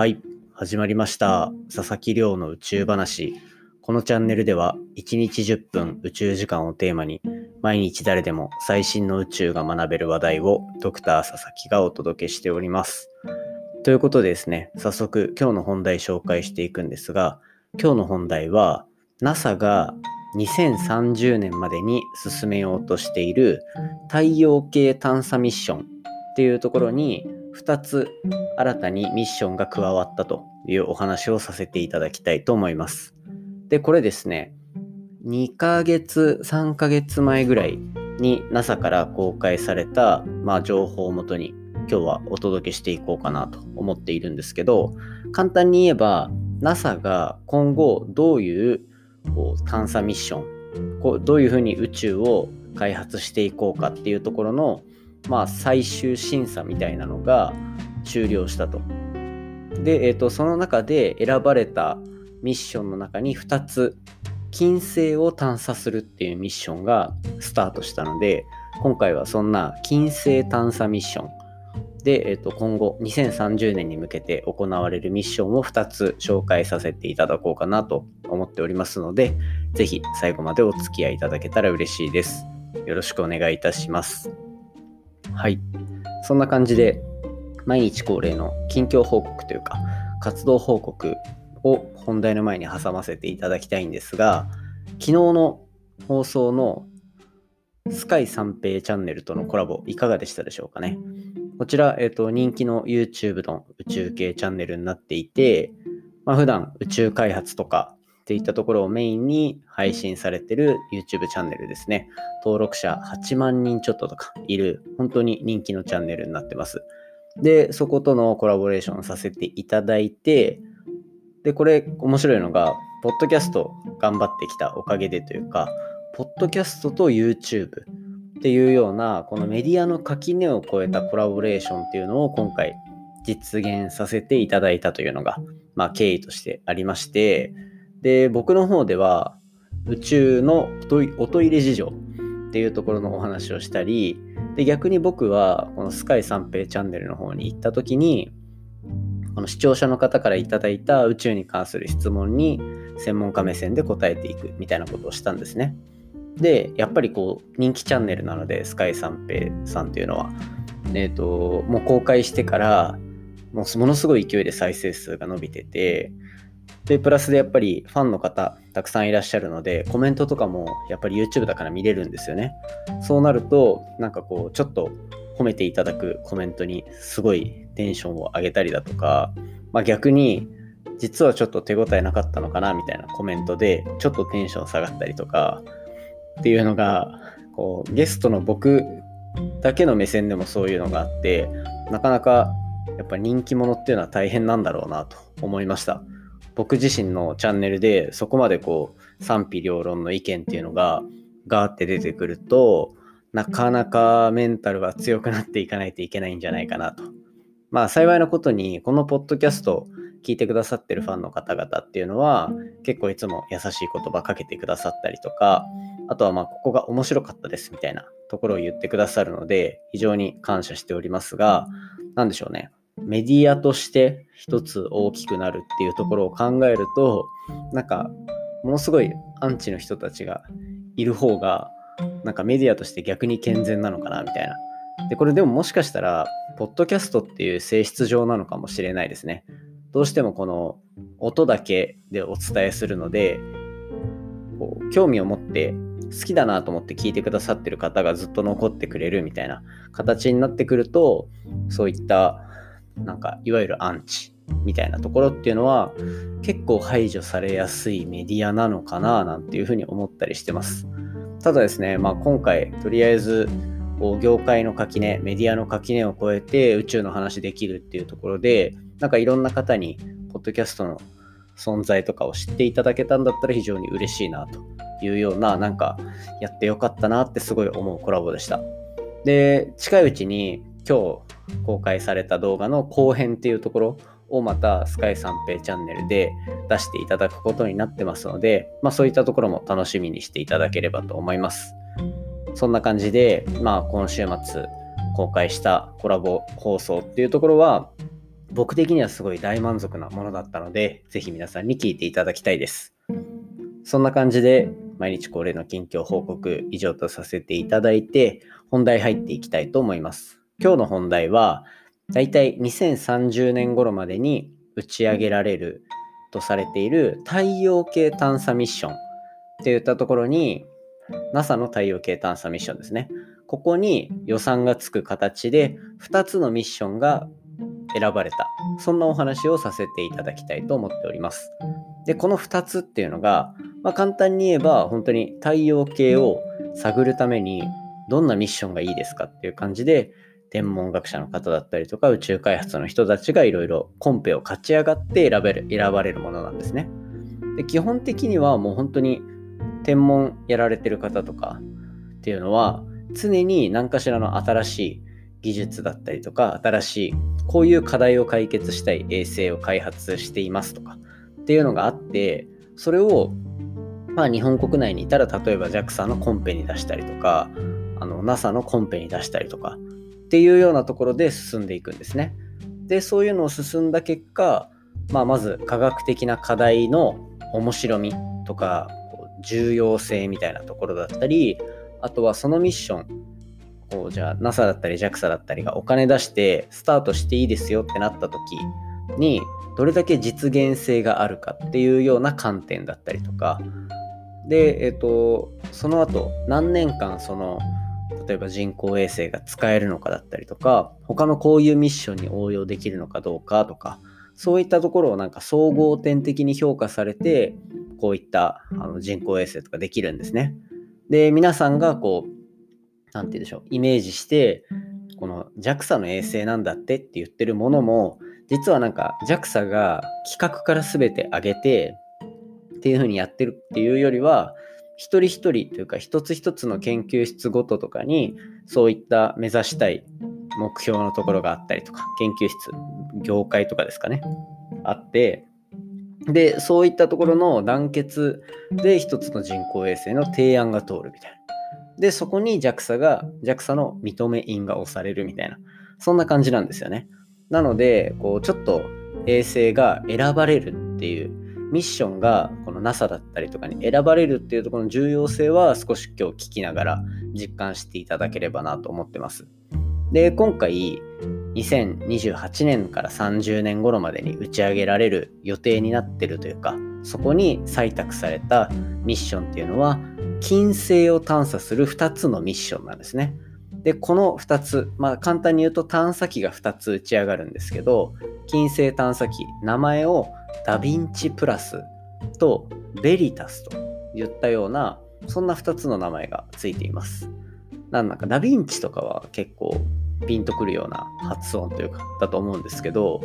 はい、始まりました。佐々木亮の宇宙話。このチャンネルでは、1日10分宇宙時間をテーマに、毎日誰でも最新の宇宙が学べる話題をドクター佐々木がお届けしております。ということでですね、早速今日の本題紹介していくんですが、今日の本題は、NASA が2030年までに進めようとしている太陽系探査ミッションっていうところに2つ新たにミッションが加わったというお話をさせていただきたいと思います。で、これですね、2ヶ月、3ヶ月前ぐらいに NASA から公開された、まあ、情報をもとに今日はお届けしていこうかなと思っているんですけど、簡単に言えば NASA が今後どういうこう探査ミッション、こうどういうふうに宇宙を開発していこうかっていうところのまあ、最終審査みたいなのが終了したと。で、えーと、その中で選ばれたミッションの中に2つ金星を探査するっていうミッションがスタートしたので今回はそんな金星探査ミッションで、えーと、今後2030年に向けて行われるミッションを2つ紹介させていただこうかなと思っておりますので是非最後までお付き合いいただけたら嬉しいです。よろしくお願いいたします。はい。そんな感じで、毎日恒例の近況報告というか、活動報告を本題の前に挟ませていただきたいんですが、昨日の放送のスカイ三平チャンネルとのコラボ、いかがでしたでしょうかね？こちら、えっ、と、人気の YouTube の宇宙系チャンネルになっていて、まあ、普段宇宙開発とかっていったところをメインに配信されてる YouTube チャンネルですね。登録者8万人ちょっととかいる、本当に人気のチャンネルになってます。で、そことのコラボレーションさせていただいて、で、これ面白いのが、ポッドキャスト頑張ってきたおかげでというか、ポッドキャストと YouTube っていうような、このメディアの垣根を越えたコラボレーションっていうのを今回実現させていただいたというのが、まあ経緯としてありまして、で、僕の方では宇宙のおトイレ事情っていうところのお話をしたり、で逆に僕はこのスカイ三平チャンネルの方に行った時に、この視聴者の方からいいた宇宙に関する質問に専門家目線で答えていくみたいなことをしたんですね。で、やっぱりこう人気チャンネルなので、スカイ三平さんっていうのは、えっ、と、もう公開してから、もうものすごい勢いで再生数が伸びてて、で、プラスでやっぱりファンの方たくさんいらっしゃるので、コメントとかもやっぱり YouTube だから見れるんですよね。そうなると、なんかこう、ちょっと褒めていただくコメントにすごいテンションを上げたりだとか、まあ逆に、実はちょっと手応えなかったのかなみたいなコメントで、ちょっとテンション下がったりとか、っていうのが、こう、ゲストの僕だけの目線でもそういうのがあって、なかなかやっぱ人気者っていうのは大変なんだろうなと思いました。僕自身のチャンネルでそこまでこう賛否両論の意見っていうのがガーって出てくるとなかなかメンタルは強くなっていかないといけないんじゃないかなと。まあ幸いなことにこのポッドキャスト聞いてくださってるファンの方々っていうのは結構いつも優しい言葉かけてくださったりとかあとはまあここが面白かったですみたいなところを言ってくださるので非常に感謝しておりますが何でしょうねメディアとして一つ大きくなるっていうところを考えるとなんかものすごいアンチの人たちがいる方がなんかメディアとして逆に健全なのかなみたいな。でこれでももしかしたらポッドキャストっていう性質上なのかもしれないですね。どうしてもこの音だけでお伝えするのでこう興味を持って好きだなと思って聞いてくださってる方がずっと残ってくれるみたいな形になってくるとそういったなんかいわゆるアンチみたいなところっていうのは結構排除されやすいメディアなのかななんていうふうに思ったりしてます。ただですね、まあ、今回とりあえずこう業界の垣根メディアの垣根を越えて宇宙の話できるっていうところでなんかいろんな方にポッドキャストの存在とかを知っていただけたんだったら非常に嬉しいなというようななんかやってよかったなってすごい思うコラボでした。で近いうちに今日公開された動画の後編っていうところをまたスカイ三平チャンネルで出していただくことになってますので、まあそういったところも楽しみにしていただければと思います。そんな感じで、まあ今週末公開したコラボ放送っていうところは、僕的にはすごい大満足なものだったので、ぜひ皆さんに聞いていただきたいです。そんな感じで、毎日恒例の近況報告以上とさせていただいて、本題入っていきたいと思います。今日の本題は、だいたい2030年頃までに打ち上げられるとされている太陽系探査ミッションっていったところに NASA の太陽系探査ミッションですね。ここに予算がつく形で2つのミッションが選ばれた。そんなお話をさせていただきたいと思っております。で、この2つっていうのが、まあ、簡単に言えば本当に太陽系を探るためにどんなミッションがいいですかっていう感じで天文学者の方だったりとか宇宙開発の人たちがいろいろコンペを勝ち上がって選べる選ばれるものなんですね。で基本的にはもう本当に天文やられてる方とかっていうのは常に何かしらの新しい技術だったりとか新しいこういう課題を解決したい衛星を開発していますとかっていうのがあってそれをまあ日本国内にいたら例えば JAXA のコンペに出したりとかあの NASA のコンペに出したりとかっていうようなところで進んでいくんですね。でそういうのを進んだ結果、まあ、まず科学的な課題の面白みとか重要性みたいなところだったりあとはそのミッションこうじゃあ NASA だったり JAXA だったりがお金出してスタートしていいですよってなった時にどれだけ実現性があるかっていうような観点だったりとかで、えっ、と、その後何年間その例えば人工衛星が使えるのかだったりとか他のこういうミッションに応用できるのかどうかとかそういったところをなんか総合点的に評価されてこういったあの人工衛星とかできるんですね。で皆さんがこう何て言うんでしょうイメージしてこの JAXA の衛星なんだってって言ってるものも実はなんか JAXA が企画から全て上げてっていう風にやってるっていうよりは一人一人というか一つ一つの研究室ごととかにそういった目指したい目標のところがあったりとか研究室業界とかですかね。あってでそういったところの団結で一つの人工衛星の提案が通るみたいな。でそこに JAXA が JAXA の認め印が押されるみたいな。そんな感じなんですよね。なのでこうちょっと衛星が選ばれるっていうミッションがこの NASA だったりとかに選ばれるっていうところの重要性は少し今日聞きながら実感していただければなと思ってます。で、今回2028年から30年頃までに打ち上げられる予定になってるというか、そこに採択されたミッションっていうのは、金星を探査する2つのミッションなんですね。で、この2つ、まあ簡単に言うと探査機が2つ打ち上がるんですけど、金星探査機、名前をダヴィンチプラスとベリタスといったようなそんな2つの名前がついています。なんだかダヴィンチとかは結構ピンとくるような発音というかだと思うんですけど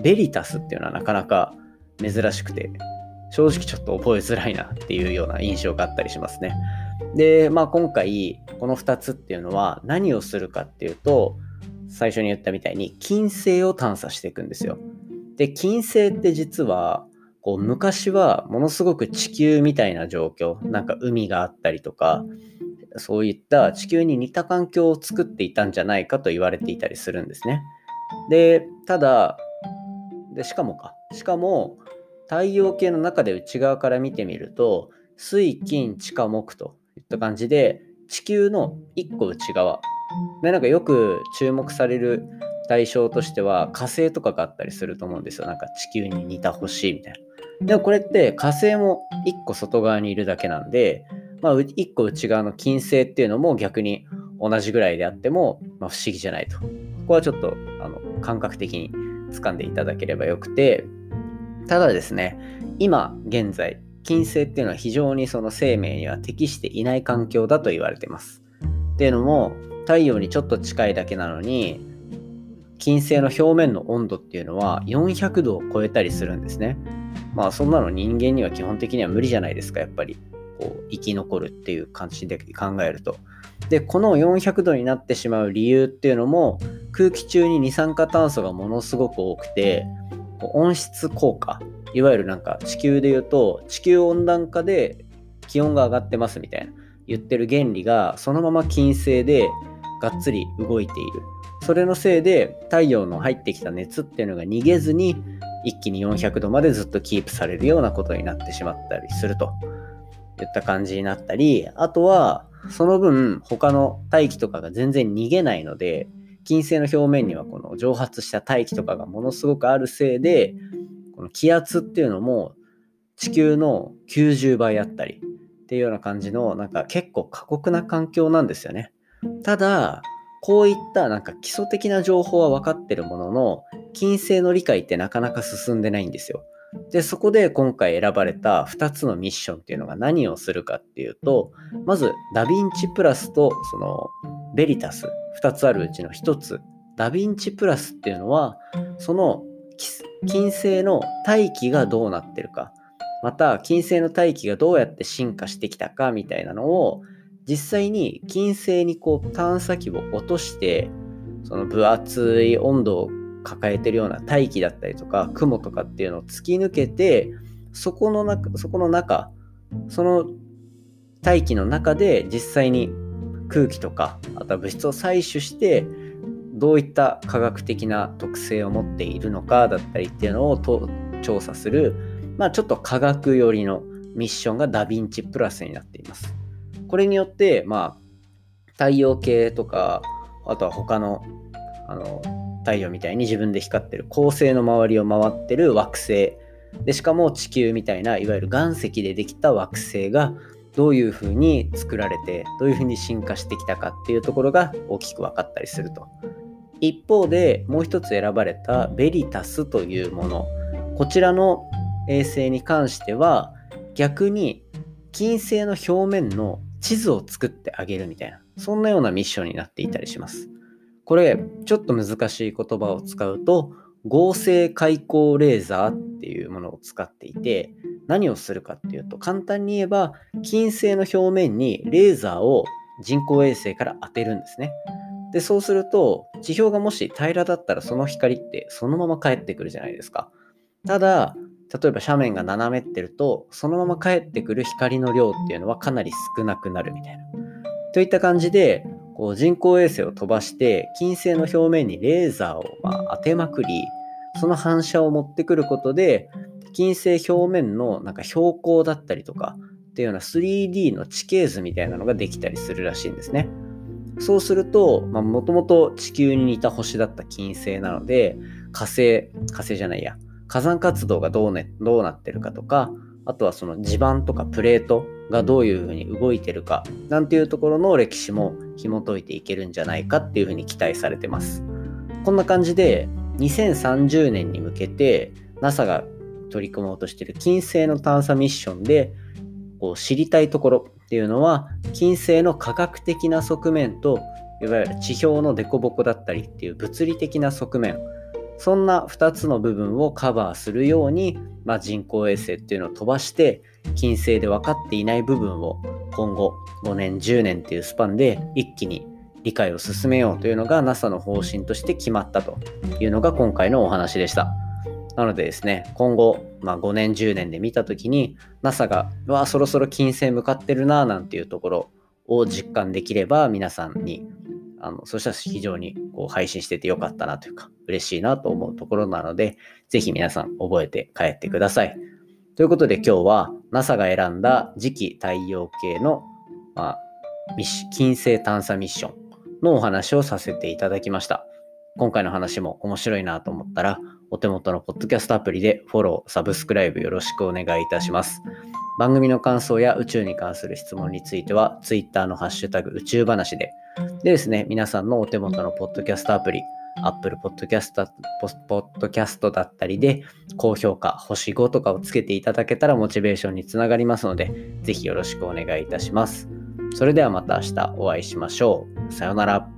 ベリタスっていうのはなかなか珍しくて正直ちょっと覚えづらいなっていうような印象があったりしますね。で、まあ今回この2つっていうのは何をするかっていうと最初に言ったみたいに金星を探査していくんですよ。で、金星って実は、こう昔はものすごく地球みたいな状況、なんか海があったりとか、そういった地球に似た環境を作っていたんじゃないかと言われていたりするんですね。で、ただ、でしかもか、しかも太陽系の中で内側から見てみると、水、金、地下、木といった感じで、地球の1個内側。で、なんかよく注目される対象としては火星とかがあったりすると思うんですよ。なんか地球に似た星みたいな。でもこれって火星も1個外側にいるだけなんで、まあ、1個内側の金星っていうのも逆に同じぐらいであっても、まあ、不思議じゃないと。ここはちょっとあの感覚的に掴んでいただければよくて、ただですね、今現在、金星っていうのは非常にその生命には適していない環境だと言われてます。っていうのも、太陽にちょっと近いだけなのに、金星の表面の温度っていうのは400度を超えたりするんですね。まあそんなの人間には基本的には無理じゃないですか、やっぱり。こう生き残るっていう感じで考えると。で、この400度になってしまう理由っていうのも空気中に二酸化炭素がものすごく多くて温室効果いわゆるなんか地球で言うと地球温暖化で気温が上がってますみたいな言ってる原理がそのまま金星でがっつり動いているそれのせいで太陽の入ってきた熱っていうのが逃げずに一気に400度までずっとキープされるようなことになってしまったりするといった感じになったり、あとはその分他の大気とかが全然逃げないので、金星の表面にはこの蒸発した大気とかがものすごくあるせいで、この気圧っていうのも地球の90倍あったりっていうような感じのなんか結構過酷な環境なんですよね。ただ、こういったなんか基礎的な情報は分かってるものの、金星の理解ってなかなか進んでないんですよ。で、そこで今回選ばれた2つのミッションっていうのが何をするかっていうと、まずダヴィンチプラスとそのベリタス、2つあるうちの1つ、ダヴィンチプラスっていうのは、その金星の大気がどうなってるか、また金星の大気がどうやって進化してきたかみたいなのを実際に金星にこう探査機を落としてその分厚い温度を抱えてるような大気だったりとか雲とかっていうのを突き抜けてそこの中そこの中その大気の中で実際に空気とかあとは物質を採取してどういった科学的な特性を持っているのかだったりっていうのを調査する、まあ、ちょっと科学寄りのミッションがダヴィンチプラスになっています。これによって、まあ、太陽系とか、あとは他の、あの、太陽みたいに自分で光ってる恒星の周りを回ってる惑星。でしかも地球みたいないわゆる岩石でできた惑星がどういうふうに作られてどういうふうに進化してきたかっていうところが大きく分かったりすると。一方でもう一つ選ばれたベリタスというもの。こちらの衛星に関しては逆に金星の表面の地図を作ってあげるみたいな、そんなようなミッションになっていたりします。これ、ちょっと難しい言葉を使うと、合成開口レーザーっていうものを使っていて、何をするかっていうと、簡単に言えば、金星の表面にレーザーを人工衛星から当てるんですね。で、そうすると、地表がもし平らだったらその光ってそのまま返ってくるじゃないですか。ただ、例えば斜面が斜めってると、そのまま返ってくる光の量っていうのはかなり少なくなるみたいな。といった感じで、こう人工衛星を飛ばして、金星の表面にレーザーをま当てまくり、その反射を持ってくることで、金星表面のなんか標高だったりとかっていうような 3D の地形図みたいなのができたりするらしいんですね。そうすると、もともと地球に似た星だった金星なので、火星、火星じゃないや、火山活動がどう,、ね、どうなってるかとか、あとはその地盤とかプレートがどういうふうに動いてるかなんていうところの歴史も紐解いていけるんじゃないかっていうふうに期待されてます。こんな感じで2030年に向けて NASA が取り組もうとしている金星の探査ミッションでこう知りたいところっていうのは金星の科学的な側面といわゆる地表の凸凹だったりっていう物理的な側面そんな2つの部分をカバーするように、まあ、人工衛星っていうのを飛ばして金星で分かっていない部分を今後5年10年っていうスパンで一気に理解を進めようというのが NASA の方針として決まったというのが今回のお話でした。なのでですね、今後、まあ、5年10年で見た時に NASA が、うわ、そろそろ金星向かってるななんていうところを実感できれば皆さんにあの、そしたら非常にこう配信しててよかったなというか、嬉しいなと思うところなので、ぜひ皆さん覚えて帰ってください。ということで今日は NASA が選んだ次期太陽系の、まあ、金星探査ミッションのお話をさせていただきました。今回の話も面白いなと思ったら、お手元のポッドキャストアプリでフォロー、サブスクライブよろしくお願いいたします。番組の感想や宇宙に関する質問については、Twitter のハッシュタグ宇宙話で、でですね、皆さんのお手元のポッドキャストアプリ、Apple Podcast, Podcast だったりで、高評価、星5とかをつけていただけたらモチベーションにつながりますので、ぜひよろしくお願いいたします。それではまた明日お会いしましょう。さようなら。